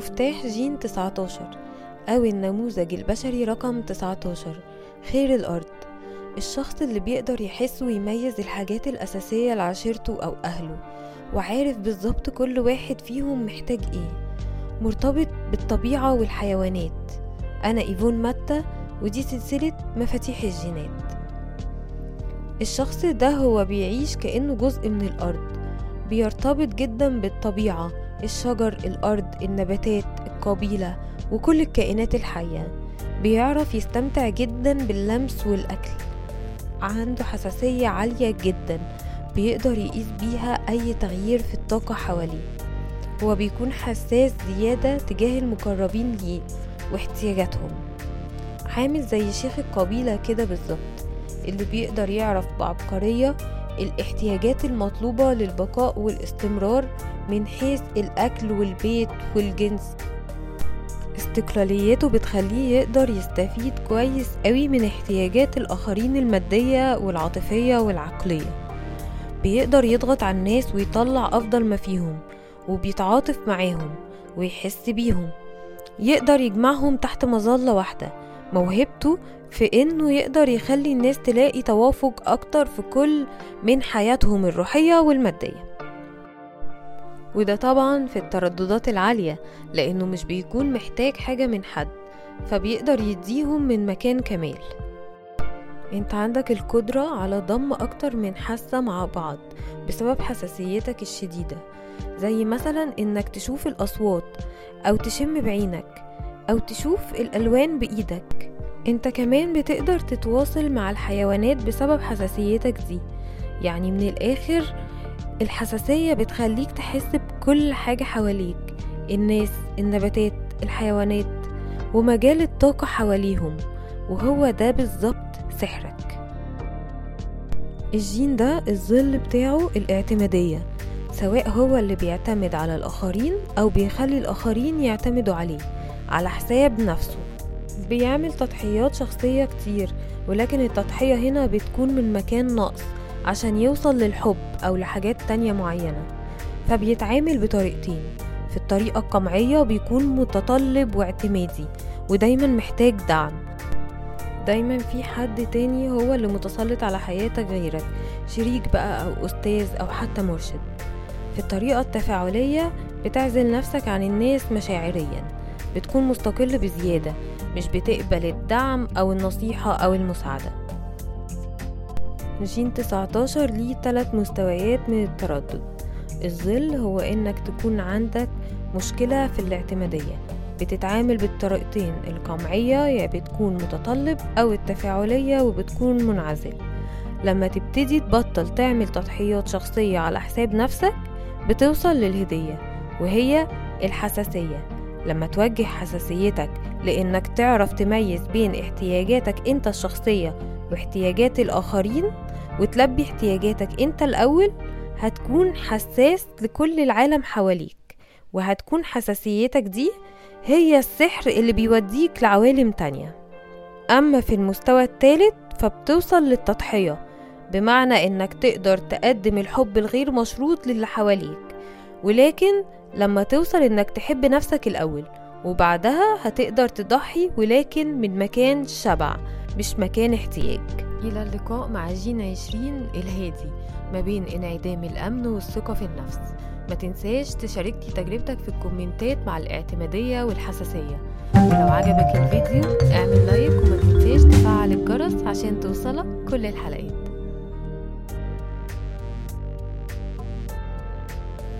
مفتاح جين 19 أو النموذج البشري رقم 19 خير الأرض. الشخص اللي بيقدر يحس ويميز الحاجات الأساسية لعشيرته أو أهله وعارف بالظبط كل واحد فيهم محتاج إيه. مرتبط بالطبيعة والحيوانات. أنا إيفون ماتا ودي سلسلة مفاتيح الجينات. الشخص ده هو بيعيش كأنه جزء من الأرض. بيرتبط جدا بالطبيعة الشجر الأرض النباتات القبيلة وكل الكائنات الحية. بيعرف يستمتع جدا باللمس والأكل. عنده حساسية عالية جدا. بيقدر يقيس بيها أي تغيير في الطاقة حواليه. هو بيكون حساس زيادة تجاه المقربين ليه واحتياجاتهم. عامل زي شيخ القبيلة كده بالظبط اللي بيقدر يعرف بعبقرية الاحتياجات المطلوبة للبقاء والاستمرار من حيث الأكل والبيت والجنس. استقلاليته بتخليه يقدر يستفيد كويس قوي من احتياجات الآخرين المادية والعاطفية والعقلية. بيقدر يضغط على الناس ويطلع أفضل ما فيهم وبيتعاطف معاهم ويحس بيهم. يقدر يجمعهم تحت مظلة واحدة موهبته في إنه يقدر يخلي الناس تلاقي توافق أكتر في كل من حياتهم الروحية والمادية. وده طبعا في الترددات العالية لأنه مش بيكون محتاج حاجة من حد فبيقدر يديهم من مكان كمال. أنت عندك القدرة على ضم أكتر من حاسة مع بعض بسبب حساسيتك الشديدة زي مثلا إنك تشوف الأصوات أو تشم بعينك أو تشوف الألوان بإيدك. أنت كمان بتقدر تتواصل مع الحيوانات بسبب حساسيتك دي. يعني من الآخر الحساسية بتخليك تحس بكل حاجة حواليك الناس النباتات الحيوانات ومجال الطاقة حواليهم وهو ده بالظبط سحرك. الجين ده الظل بتاعه الاعتمادية سواء هو اللي بيعتمد على الآخرين أو بيخلي الآخرين يعتمدوا عليه. على حساب نفسه. بيعمل تضحيات شخصية كتير ولكن التضحية هنا بتكون من مكان نقص عشان يوصل للحب أو لحاجات تانية معينة. فبيتعامل بطريقتين. في الطريقة القمعية بيكون متطلب واعتمادي ودايما محتاج دعم. دايما في حد تاني هو اللي متسلط على حياتك غيرك شريك بقى أو أستاذ أو حتى مرشد. في الطريقة التفاعلية بتعزل نفسك عن الناس مشاعريا. بتكون مستقل بزيادة مش بتقبل الدعم أو النصيحة أو المساعدة. جين 19 ليه تلات مستويات من التردد. الظل هو إنك تكون عندك مشكلة في الاعتمادية. بتتعامل بالطريقتين القمعية يا بتكون متطلب أو التفاعلية وبتكون منعزل. لما تبتدي تبطل تعمل تضحيات شخصية على حساب نفسك بتوصل للهدية وهي الحساسية. لما توجه حساسيتك لإنك تعرف تميز بين احتياجاتك أنت الشخصية واحتياجات الآخرين وتلبي احتياجاتك أنت الأول هتكون حساس لكل العالم حواليك. وهتكون حساسيتك دي هي السحر اللي بيوديك لعوالم تانية. أما في المستوى الثالث فبتوصل للتضحية بمعنى إنك تقدر تقدم الحب الغير مشروط للي حواليك. ولكن لما توصل إنك تحب نفسك الأول وبعدها هتقدر تضحي ولكن من مكان شبع مش مكان احتياج. إلى اللقاء مع جين عشرين الهادي ما بين انعدام الأمن والثقة في النفس. ما تنساش تشاركني تجربتك في الكومنتات مع الاعتمادية والحساسية. ولو عجبك الفيديو اعمل لايك وما تنساش تفعل الجرس عشان توصلك كل الحلقات.